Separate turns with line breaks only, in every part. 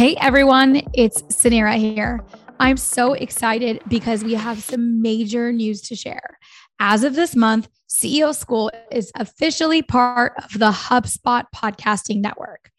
Hey everyone, it's Suneera here. I'm so excited because we have some major news to share. As of this month, CEO School is officially part of the HubSpot podcasting network.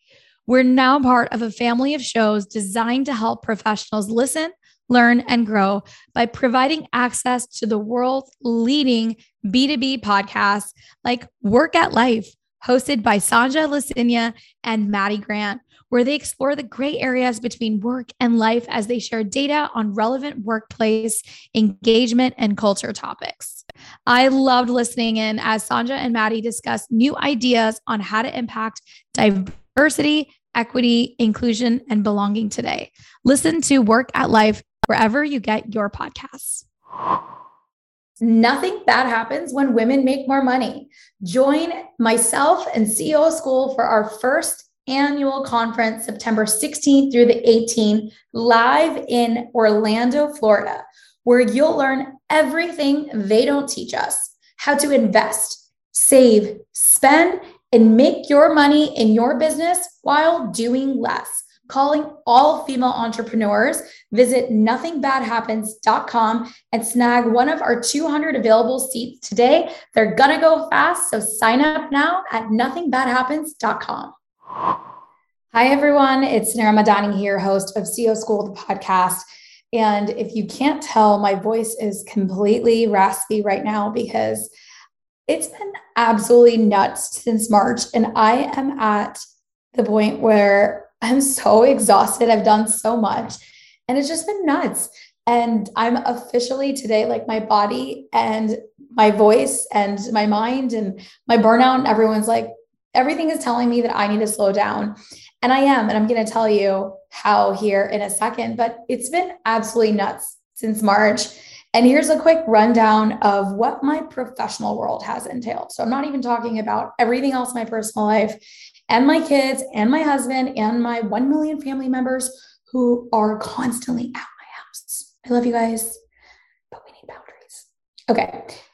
We're now part of a family of shows designed to help professionals listen, learn, and grow by providing access to the world's leading B2B podcasts like Work at Life, hosted by Sanja Lasinia and Maddie Grant where they explore the gray areas between work and life as they share data on relevant workplace engagement and culture topics. I loved listening in as Sanja and Maddie discuss new ideas on how to impact diversity, equity, inclusion, and belonging today. Listen to Work at Life wherever you get your podcasts. Nothing bad happens when women make more money. Join myself and CEO School for our first annual conference September 16th through the 18th, live in Orlando, Florida, where you'll learn everything they don't teach us how to invest, save, spend, and make your money in your business while doing less. Calling all female entrepreneurs, visit nothingbadhappens.com and snag one of our 200 available seats today. They're gonna go fast, so sign up now at nothingbadhappens.com. Hi, everyone. It's Nara Madani here, host of CEO School, the podcast. And if you can't tell, my voice is completely raspy right now because it's been absolutely nuts since March. And I am at the point where I'm so exhausted. I've done so much and it's just been nuts. And I'm officially today, like my body and my voice and my mind and my burnout, and everyone's like, everything is telling me that I need to slow down. And I am. And I'm going to tell you how here in a second, but it's been absolutely nuts since March. And here's a quick rundown of what my professional world has entailed. So I'm not even talking about everything else my personal life and my kids and my husband and my 1 million family members who are constantly at my house. I love you guys, but we need boundaries. Okay.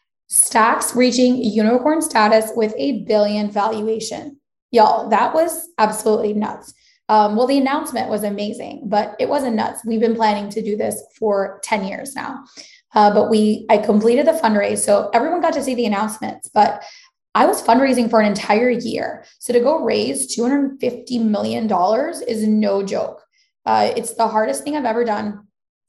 Stax reaching unicorn status with a billion valuation. Y'all, that was absolutely nuts. Um, well, the announcement was amazing, but it wasn't nuts. We've been planning to do this for 10 years now. Uh, but we, I completed the fundraise. So everyone got to see the announcements, but I was fundraising for an entire year. So to go raise $250 million is no joke. Uh, it's the hardest thing I've ever done.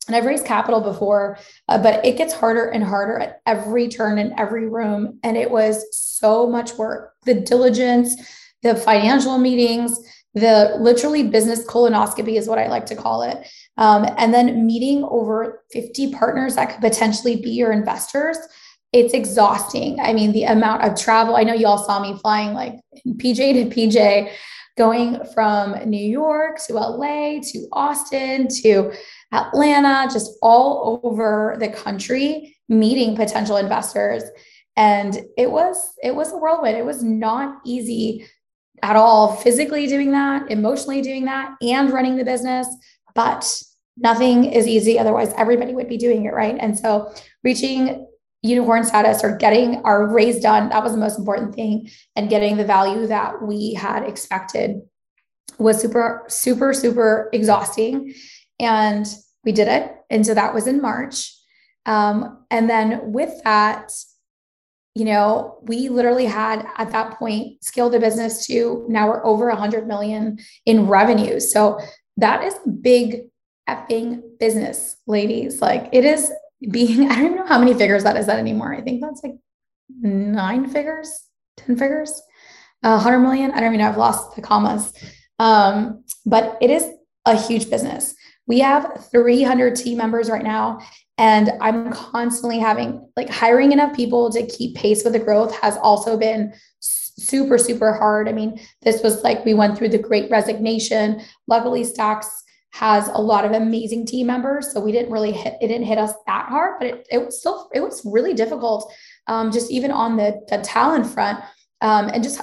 And I've raised capital before, uh, but it gets harder and harder at every turn in every room. And it was so much work the diligence, the financial meetings, the literally business colonoscopy is what I like to call it. Um, and then meeting over 50 partners that could potentially be your investors. It's exhausting. I mean, the amount of travel. I know you all saw me flying like PJ to PJ, going from New York to LA to Austin to Atlanta, just all over the country, meeting potential investors. And it was it was a whirlwind. It was not easy at all physically doing that, emotionally doing that, and running the business. But nothing is easy. Otherwise, everybody would be doing it, right? And so reaching unicorn status or getting our raise done, that was the most important thing. And getting the value that we had expected was super, super, super exhausting. And we did it. And so that was in March. Um, and then with that, you know, we literally had at that point scaled the business to now we're over 100 million in revenue. So that is big effing business, ladies. Like it is being, I don't even know how many figures that is that anymore. I think that's like nine figures, 10 figures, uh, 100 million. I don't even know. I've lost the commas. Um, but it is a huge business. We have 300 team members right now. And I'm constantly having like hiring enough people to keep pace with the growth has also been super, super hard. I mean, this was like we went through the great resignation. Luckily, Stax has a lot of amazing team members. So we didn't really hit it didn't hit us that hard, but it, it was still it was really difficult. Um, just even on the, the talent front. Um, and just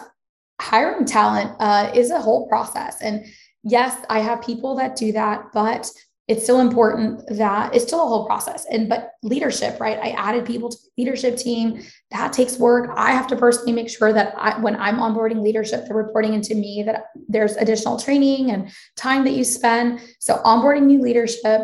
hiring talent uh, is a whole process. And yes, I have people that do that, but it's still important that it's still a whole process. And but leadership right? I added people to the leadership team. That takes work. I have to personally make sure that I, when i'm onboarding leadership they're reporting into me that there's additional training and time that you spend. So onboarding new leadership.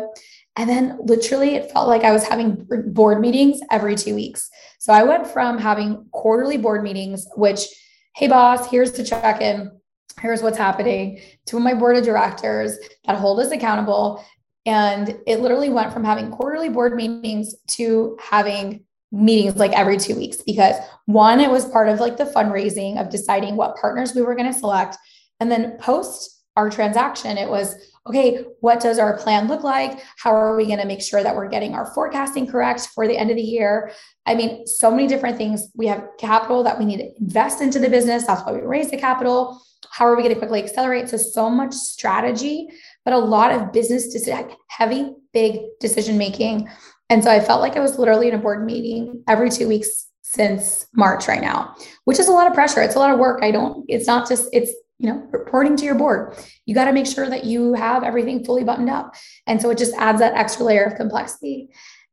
And then literally it felt like i was having board meetings every two weeks. So i went from having quarterly board meetings which hey boss here's the check-in. Here's what's happening to my board of directors that hold us accountable and it literally went from having quarterly board meetings to having meetings like every two weeks because one, it was part of like the fundraising of deciding what partners we were going to select. And then post our transaction, it was okay, what does our plan look like? How are we going to make sure that we're getting our forecasting correct for the end of the year? I mean, so many different things. We have capital that we need to invest into the business. That's why we raise the capital. How are we going to quickly accelerate? So, so much strategy but a lot of business decision, heavy, big decision making. And so I felt like I was literally in a board meeting every two weeks since March right now, which is a lot of pressure. It's a lot of work. I don't, it's not just, it's, you know, reporting to your board. You got to make sure that you have everything fully buttoned up. And so it just adds that extra layer of complexity.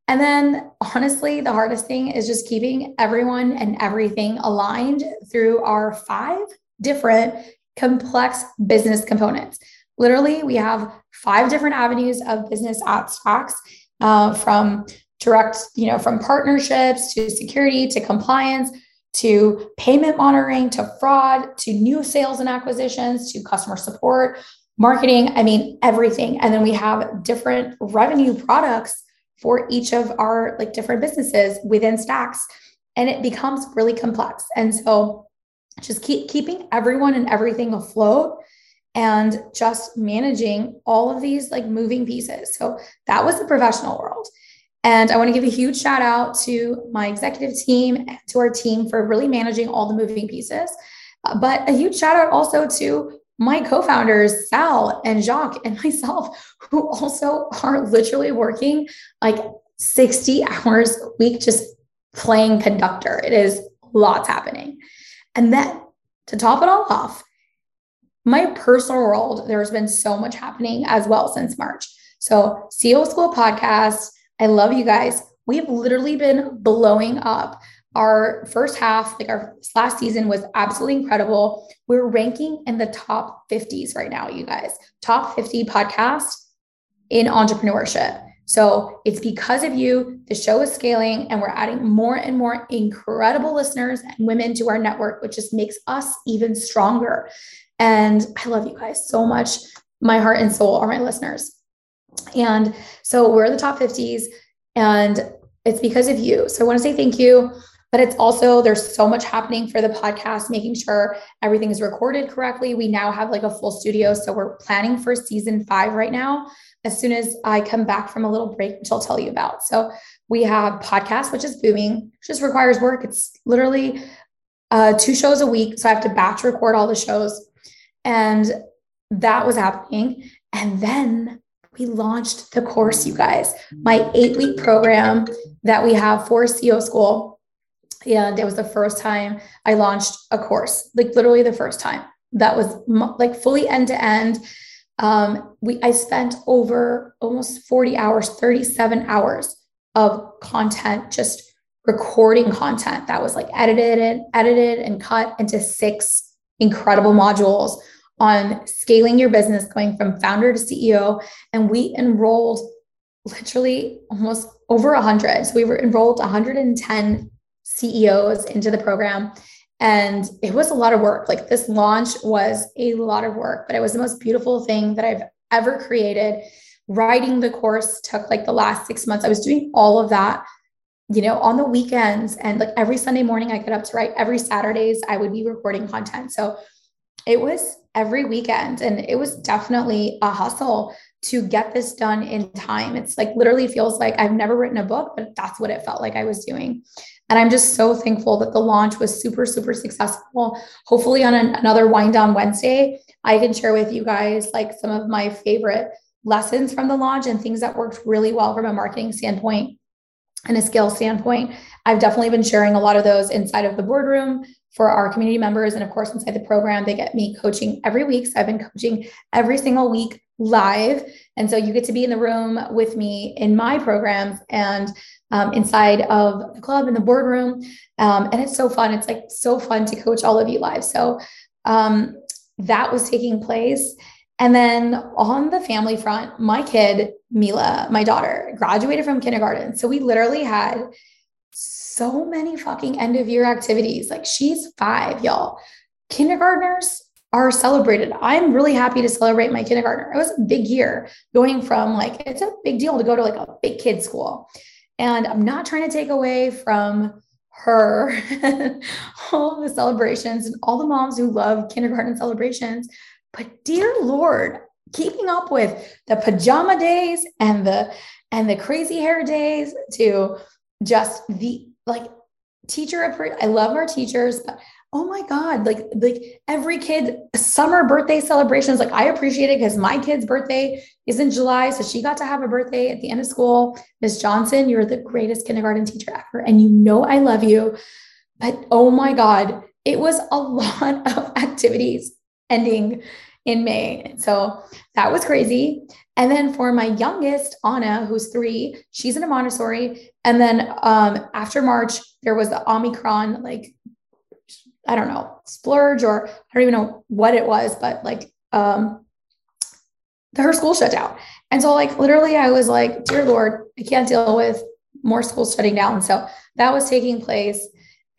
And then honestly, the hardest thing is just keeping everyone and everything aligned through our five different complex business components. Literally, we have five different avenues of business at Stax uh, from direct, you know, from partnerships to security to compliance to payment monitoring to fraud to new sales and acquisitions to customer support, marketing. I mean, everything. And then we have different revenue products for each of our like different businesses within Stax. And it becomes really complex. And so just keep keeping everyone and everything afloat and just managing all of these like moving pieces. So that was the professional world. And I want to give a huge shout out to my executive team to our team for really managing all the moving pieces. Uh, but a huge shout out also to my co founders, Sal and Jacques, and myself, who also are literally working like 60 hours a week just playing conductor. It is lots happening. And then to top it all off, my personal world, there's been so much happening as well since March. So, CEO School podcast, I love you guys. We have literally been blowing up. Our first half, like our last season, was absolutely incredible. We're ranking in the top 50s right now, you guys. Top 50 podcast in entrepreneurship. So it's because of you, the show is scaling, and we're adding more and more incredible listeners and women to our network, which just makes us even stronger. And I love you guys so much. My heart and soul are my listeners. And so we're the top 50s, and it's because of you. So I want to say thank you. But it's also, there's so much happening for the podcast, making sure everything is recorded correctly. We now have like a full studio. So we're planning for season five right now, as soon as I come back from a little break, which I'll tell you about. So we have podcast, which is booming, just requires work. It's literally uh, two shows a week. So I have to batch record all the shows. And that was happening. And then we launched the course, you guys, my eight week program that we have for CEO school. And it was the first time I launched a course, like literally the first time that was like fully end to end. Um, we I spent over almost 40 hours, 37 hours of content, just recording content that was like edited and edited and cut into six incredible modules on scaling your business, going from founder to CEO. And we enrolled literally almost over 100. So we were enrolled 110 CEOs into the program. And it was a lot of work. Like this launch was a lot of work, but it was the most beautiful thing that I've ever created. writing the course took like the last six months. I was doing all of that, you know, on the weekends and like every Sunday morning I get up to write. Every Saturdays I would be recording content. So it was every weekend and it was definitely a hustle to get this done in time. It's like literally feels like I've never written a book, but that's what it felt like I was doing. And I'm just so thankful that the launch was super, super successful. Hopefully, on an, another wind down Wednesday, I can share with you guys like some of my favorite lessons from the launch and things that worked really well from a marketing standpoint and a skill standpoint. I've definitely been sharing a lot of those inside of the boardroom for our community members. And of course, inside the program, they get me coaching every week. So I've been coaching every single week live. And so you get to be in the room with me in my programs and um, inside of the club in the boardroom. Um, and it's so fun. It's like so fun to coach all of you live. So um, that was taking place. And then on the family front, my kid, Mila, my daughter, graduated from kindergarten. So we literally had so many fucking end of year activities. Like she's five, y'all. Kindergartners are celebrated. I'm really happy to celebrate my kindergartner. It was a big year going from like, it's a big deal to go to like a big kid school. And I'm not trying to take away from her all the celebrations and all the moms who love kindergarten celebrations. But dear Lord, keeping up with the pajama days and the and the crazy hair days to just the like teacher I love our teachers, but oh my god like like every kid summer birthday celebrations like i appreciate it because my kid's birthday is in july so she got to have a birthday at the end of school. Miss johnson you're the greatest kindergarten teacher ever and you know i love you. But oh my god it was a lot of activities ending in May. So that was crazy. And then for my youngest, Anna, who's three, she's in a Montessori. And then um, after March, there was the Omicron, like, I don't know, splurge, or I don't even know what it was, but like um, the, her school shut down. And so, like, literally, I was like, Dear Lord, I can't deal with more schools shutting down. So that was taking place.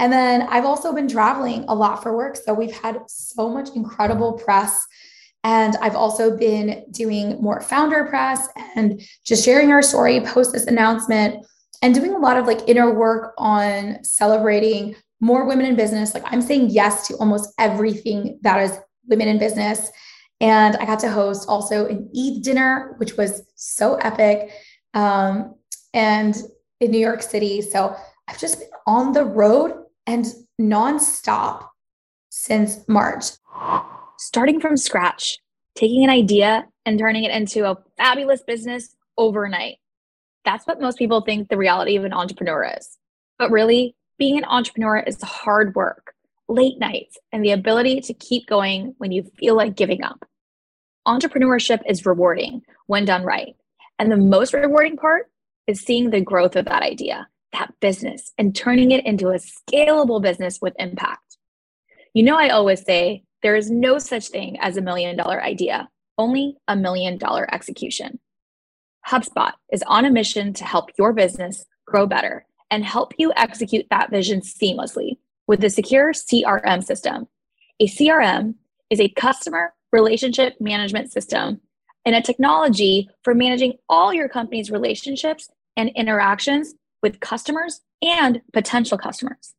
And then I've also been traveling a lot for work. So we've had so much incredible press and I've also been doing more founder press and just sharing our story post this announcement and doing a lot of like inner work on celebrating more women in business. Like I'm saying yes to almost everything that is women in business. And I got to host also an Eid dinner, which was so epic. Um, and in New York City. So I've just been on the road and nonstop since March
starting from scratch, taking an idea and turning it into a fabulous business overnight. That's what most people think the reality of an entrepreneur is. But really, being an entrepreneur is hard work, late nights, and the ability to keep going when you feel like giving up. Entrepreneurship is rewarding when done right. And the most rewarding part is seeing the growth of that idea, that business, and turning it into a scalable business with impact. You know, I always say there is no such thing as a million dollar idea, only a million dollar execution. HubSpot is on a mission to help your business grow better and help you execute that vision seamlessly with the secure CRM system. A CRM is a customer relationship management system and a technology for managing all your company's relationships and interactions with customers and potential customers.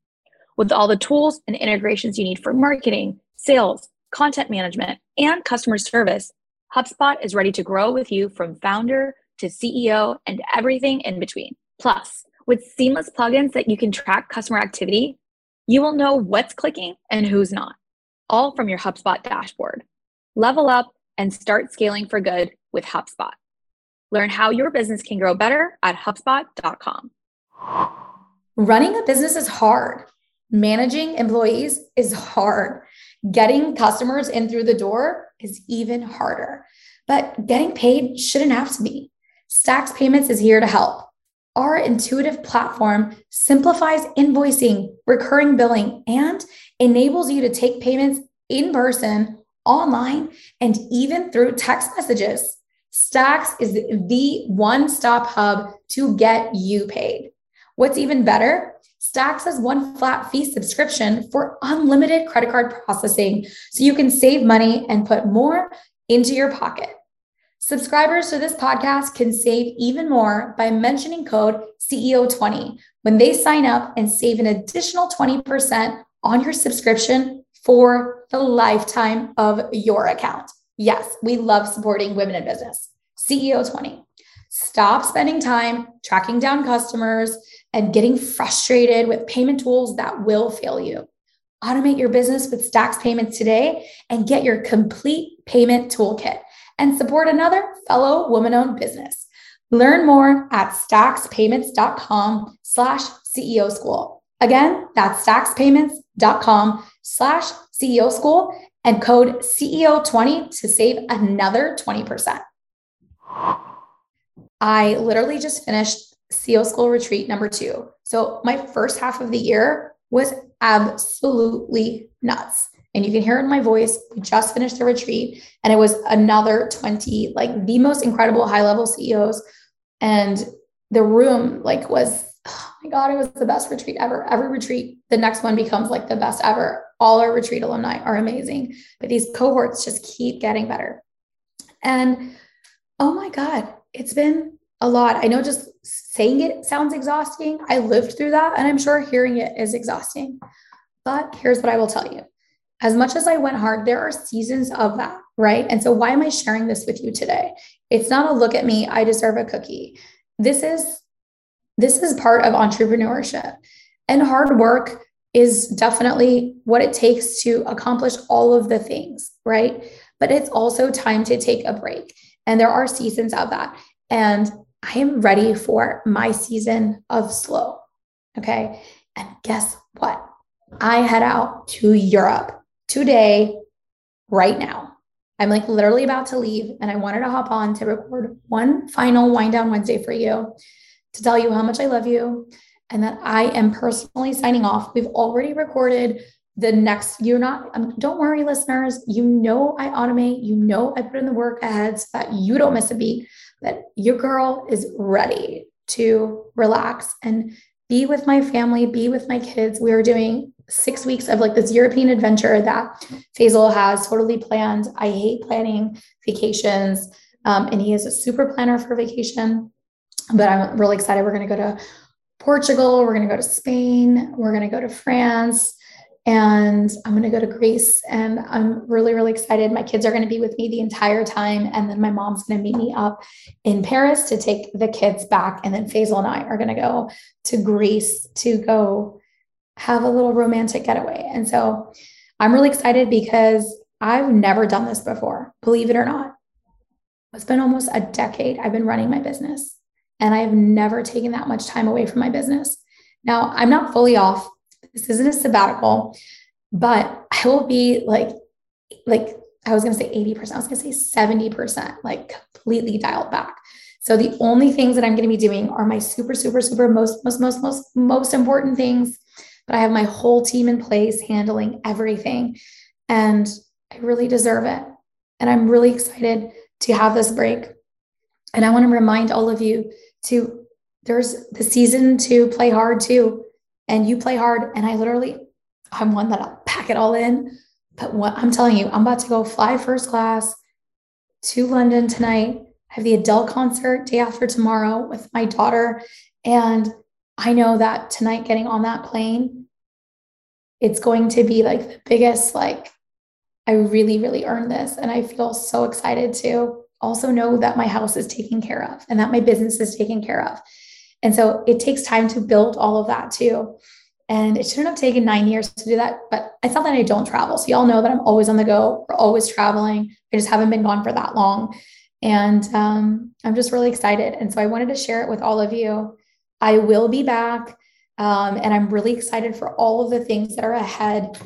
With all the tools and integrations you need for marketing, sales, content management, and customer service, HubSpot is ready to grow with you from founder to CEO and everything in between. Plus, with seamless plugins that you can track customer activity, you will know what's clicking and who's not, all from your HubSpot dashboard. Level up and start scaling for good with HubSpot. Learn how your business can grow better at HubSpot.com.
Running a business is hard. Managing employees is hard. Getting customers in through the door is even harder, but getting paid shouldn't have to be. Stax Payments is here to help. Our intuitive platform simplifies invoicing, recurring billing, and enables you to take payments in person, online, and even through text messages. Stax is the one stop hub to get you paid. What's even better? Stax has one flat fee subscription for unlimited credit card processing so you can save money and put more into your pocket. Subscribers to this podcast can save even more by mentioning code CEO20 when they sign up and save an additional 20% on your subscription for the lifetime of your account. Yes, we love supporting women in business. CEO20. Stop spending time tracking down customers and getting frustrated with payment tools that will fail you. Automate your business with Stax Payments today and get your complete payment toolkit and support another fellow woman-owned business. Learn more at staxpayments.com slash CEO school. Again, that's staxpayments.com slash CEO school and code CEO20 to save another 20%. I literally just finished CEO school retreat number two. So my first half of the year was absolutely nuts. And you can hear it in my voice. We just finished the retreat and it was another 20, like the most incredible high level CEOs. And the room like was, oh my God, it was the best retreat ever. Every retreat, the next one becomes like the best ever. All our retreat alumni are amazing, but these cohorts just keep getting better. And oh my God, it's been a lot. I know just saying it sounds exhausting. I lived through that, and I'm sure hearing it is exhausting. But here's what I will tell you as much as I went hard, there are seasons of that, right? And so, why am I sharing this with you today? It's not a look at me, I deserve a cookie. This is this is part of entrepreneurship. And hard work is definitely what it takes to accomplish all of the things, right? But it's also time to take a break. And there are seasons of that. And I am ready for my season of slow. Okay. And guess what? I head out to Europe today, right now. I'm like literally about to leave, and I wanted to hop on to record one final wind down Wednesday for you to tell you how much I love you and that I am personally signing off. We've already recorded the next, you're not, um, don't worry, listeners. You know, I automate, you know, I put in the work ahead so that you don't miss a beat that your girl is ready to relax and be with my family, be with my kids. We are doing six weeks of like this European adventure that Faisal has totally planned. I hate planning vacations. Um, and he is a super planner for vacation. But I'm really excited. We're going to go to Portugal. We're going to go to Spain. We're going to go to France and I'm going to go to Greece. And I'm really, really excited. My kids are going to be with me the entire time. And then my mom's going to meet me up in Paris to take the kids back. And then Faisal and I are going to go to Greece to go have a little romantic getaway. And so I'm really excited because I've never done this before, believe it or not. It's been almost a decade I've been running my business, and I have never taken that much time away from my business. Now, I'm not fully off this isn't a sabbatical, but I will be like, like I was going to say 80%, I was going to say 70%, like completely dialed back. So the only things that I'm going to be doing are my super, super, super most, most, most, most, most important things. But I have my whole team in place handling everything. And I really deserve it. And I'm really excited to have this break. And I want to remind all of you to there's the season to play hard too and you play hard. And I literally, I'm one that I'll pack it all in. But what I'm telling you, I'm about to go fly first class to London tonight. I have the Adele concert day after tomorrow with my daughter. And I know that tonight, getting on that plane, it's going to be like the biggest, like, I really, really earned this. And I feel so excited to also know that my house is taken care of and that my business is taken care of. And so it takes time to build all of that too. And it shouldn't have taken nine years to do that, but it's not that I don't travel. So y'all know that I'm always on the go. We're always traveling. I just haven't been gone for that long. And um, I'm just really excited. And so I wanted to share it with all of you. I will be back. Um, and I'm really excited for all of the things that are ahead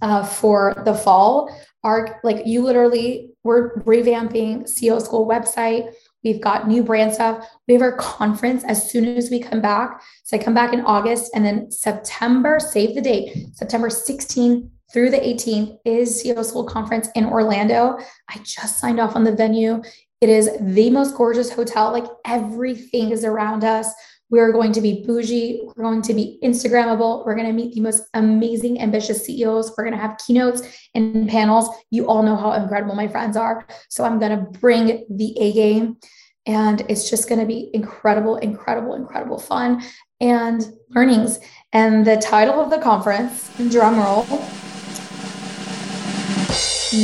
uh, for the fall. Our like you literally, we're revamping CO School website. We've got new brand stuff. We have our conference as soon as we come back. So I come back in August and then September, save the date, September 16th through the 18th is CEO School Conference in Orlando. I just signed off on the venue. It is the most gorgeous hotel. Like everything is around us. We're going to be bougie. We're going to be Instagrammable. We're going to meet the most amazing, ambitious CEOs. We're going to have keynotes and panels. You all know how incredible my friends are. So I'm going to bring the A game. And it's just going to be incredible, incredible, incredible fun and learnings. And the title of the conference, drum roll,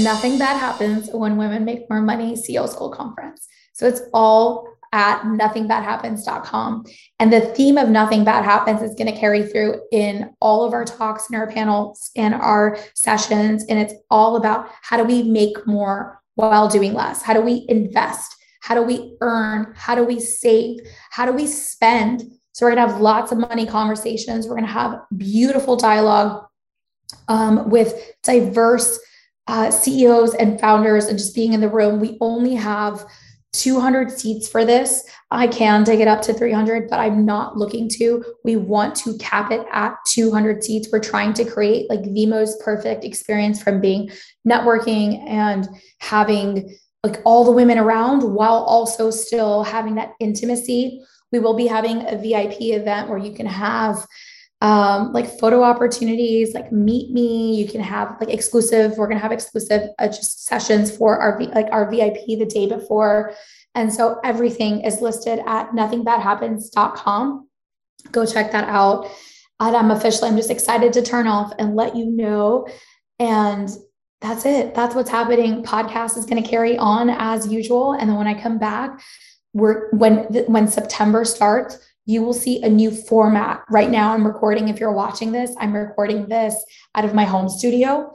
Nothing Bad Happens When Women Make More Money CEO School Conference. So it's all at nothingbadhappens.com. And the theme of Nothing Bad Happens is going to carry through in all of our talks and our panels and our sessions. And it's all about how do we make more while doing less? How do we invest? How do we earn? How do we save? How do we spend? So we're going to have lots of money conversations. We're going to have beautiful dialogue um, with diverse uh, CEOs and founders and just being in the room. We only have 200 seats for this. I can take it up to 300, but I'm not looking to. We want to cap it at 200 seats. We're trying to create like the most perfect experience from being networking and having like all the women around while also still having that intimacy. We will be having a VIP event where you can have um, like photo opportunities, like meet me. You can have like exclusive. We're gonna have exclusive uh, just sessions for our like our VIP the day before, and so everything is listed at nothingbadhappens.com. Go check that out. And I'm officially. I'm just excited to turn off and let you know. And that's it. That's what's happening. Podcast is going to carry on as usual, and then when I come back, we're when when September starts you will see a new format. Right now, I'm recording. If you're watching this, I'm recording this out of my home studio,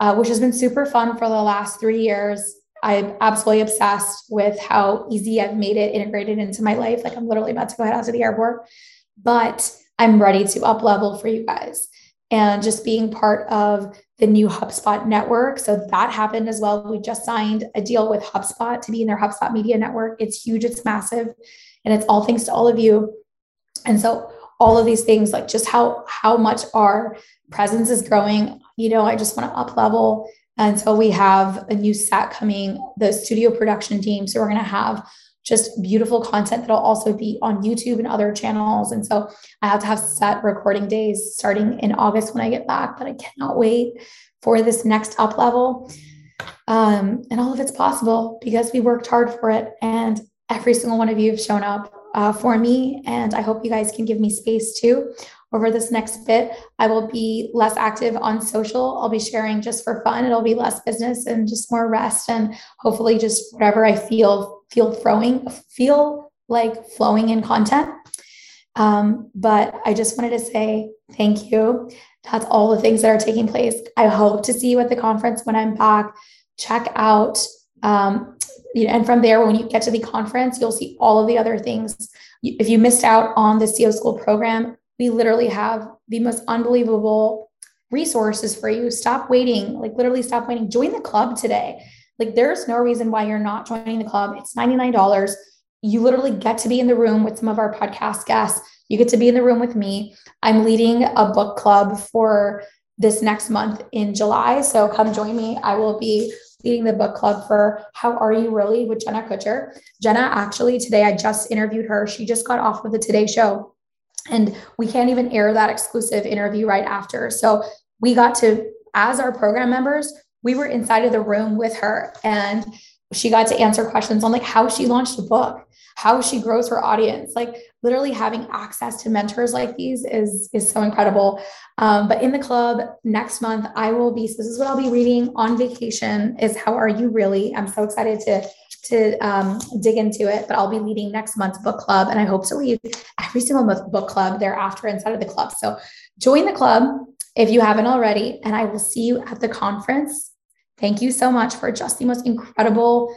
uh, which has been super fun for the last three years. I'm absolutely obsessed with how easy I've made it integrated into my life. Like I'm literally about to go head out to the airport, but I'm ready to up level for you guys and just being part of the new HubSpot network. So that happened as well. We just signed a deal with HubSpot to be in their HubSpot media network. It's huge, it's massive, and it's all thanks to all of you. And so all of these things, like just how how much our presence is growing, you know, I just want to up level. And so we have a new set coming, the studio production team. So we're going to have just beautiful content that'll also be on YouTube and other channels. And so I have to have set recording days starting in August when I get back, but I cannot wait for this next up level. Um, and all of it's possible because we worked hard for it. And every single one of you have shown up uh, for me. And I hope you guys can give me space too. Over this next bit, I will be less active on social. I'll be sharing just for fun. It'll be less business and just more rest and hopefully just whatever I feel feel throwing feel like flowing in content. Um, but I just wanted to say thank you. That's all the things that are taking place. I hope to see you at the conference when I'm back. Check out um, and from there, when you get to the conference, you'll see all of the other things. If you missed out on the CEO School program, we literally have the most unbelievable resources for you. Stop waiting, like literally stop waiting. Join the club today. Like there's no reason why you're not joining the club. It's $99. You literally get to be in the room with some of our podcast guests. You get to be in the room with me. I'm leading a book club for this next month in July. So come join me. I will be leading the book club for How Are You Really with Jenna Kutcher. Jenna, actually, today I just interviewed her. She just got off of the Today Show, and we can't even air that exclusive interview right after. So we got to, as our program members, we were inside of the room with her and she got to answer questions on like how she launched a book how she grows her audience like literally having access to mentors like these is is so incredible. Um, but in the club next month i will be so this is what i'll be reading on vacation is how are you really? I'm so excited to to um, dig into it but i'll be leading next month's book club and i hope to lead every single month book club thereafter inside of the club. So join the club if you haven't already and i will see you at the conference. Thank you so much for just the most incredible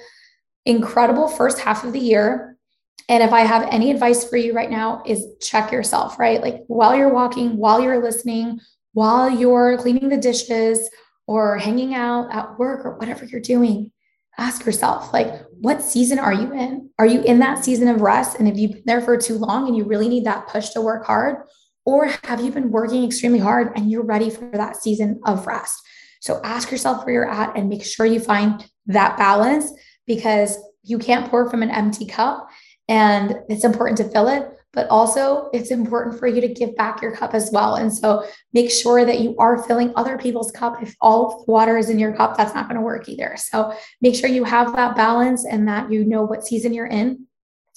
incredible first half of the year and if I have any advice for you right now, is check yourself, right? Like while you're walking, while you're listening, while you're cleaning the dishes or hanging out at work or whatever you're doing, ask yourself, like, what season are you in? Are you in that season of rest? And have you been there for too long and you really need that push to work hard? Or have you been working extremely hard and you're ready for that season of rest? So ask yourself where you're at and make sure you find that balance because you can't pour from an empty cup and it's important to fill it, but also it's important for you to give back your cup as well. And so make sure that you are filling other people's cup. If all water is in your cup, that's not going to work either. So make sure you have that balance and that you know what season you're in.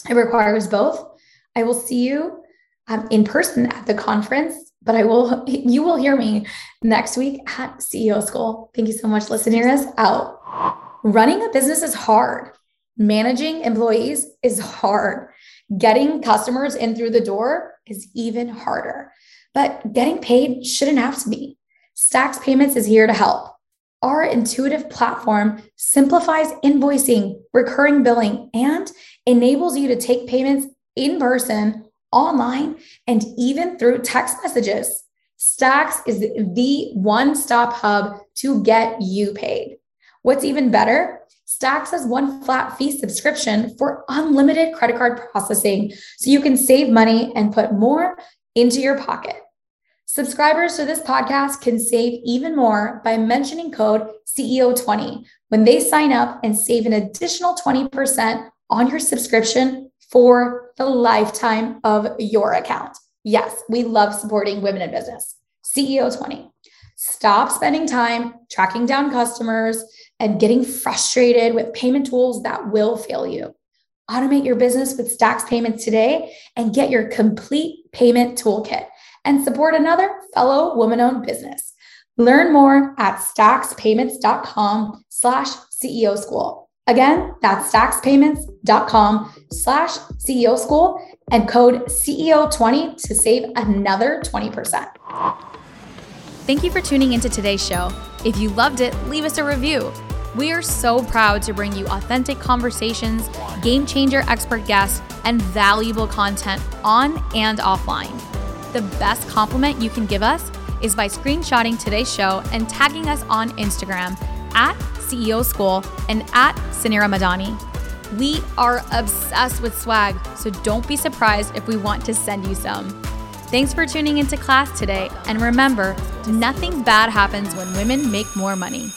It requires both. I will see you um, in person at the conference, but I will, you will hear me next week at CEO School. Thank you so much, listeners. Out. Running a business is hard. Managing employees is hard. Getting customers in through the door is even harder. But getting paid shouldn't have to be. Stax Payments is here to help. Our intuitive platform simplifies invoicing, recurring billing, and enables you to take payments in person, online, and even through text messages. Stax is the one stop hub to get you paid. What's even better? Stax has one flat fee subscription for unlimited credit card processing so you can save money and put more into your pocket. Subscribers to this podcast can save even more by mentioning code CEO20 when they sign up and save an additional 20% on your subscription for the lifetime of your account. Yes, we love supporting women in business. CEO20. Stop spending time tracking down customers and getting frustrated with payment tools that will fail you. Automate your business with Stax Payments today and get your complete payment toolkit and support another fellow woman-owned business. Learn more at staxpayments.com slash CEO school. Again, that's staxpayments.com slash CEO school and code CEO20 to save another 20%.
Thank you for tuning into today's show. If you loved it, leave us a review. We are so proud to bring you authentic conversations, game changer expert guests, and valuable content on and offline. The best compliment you can give us is by screenshotting today's show and tagging us on Instagram at CEO School and at Suneera Madhani. We are obsessed with swag, so don't be surprised if we want to send you some. Thanks for tuning into class today, and remember, nothing bad happens when women make more money.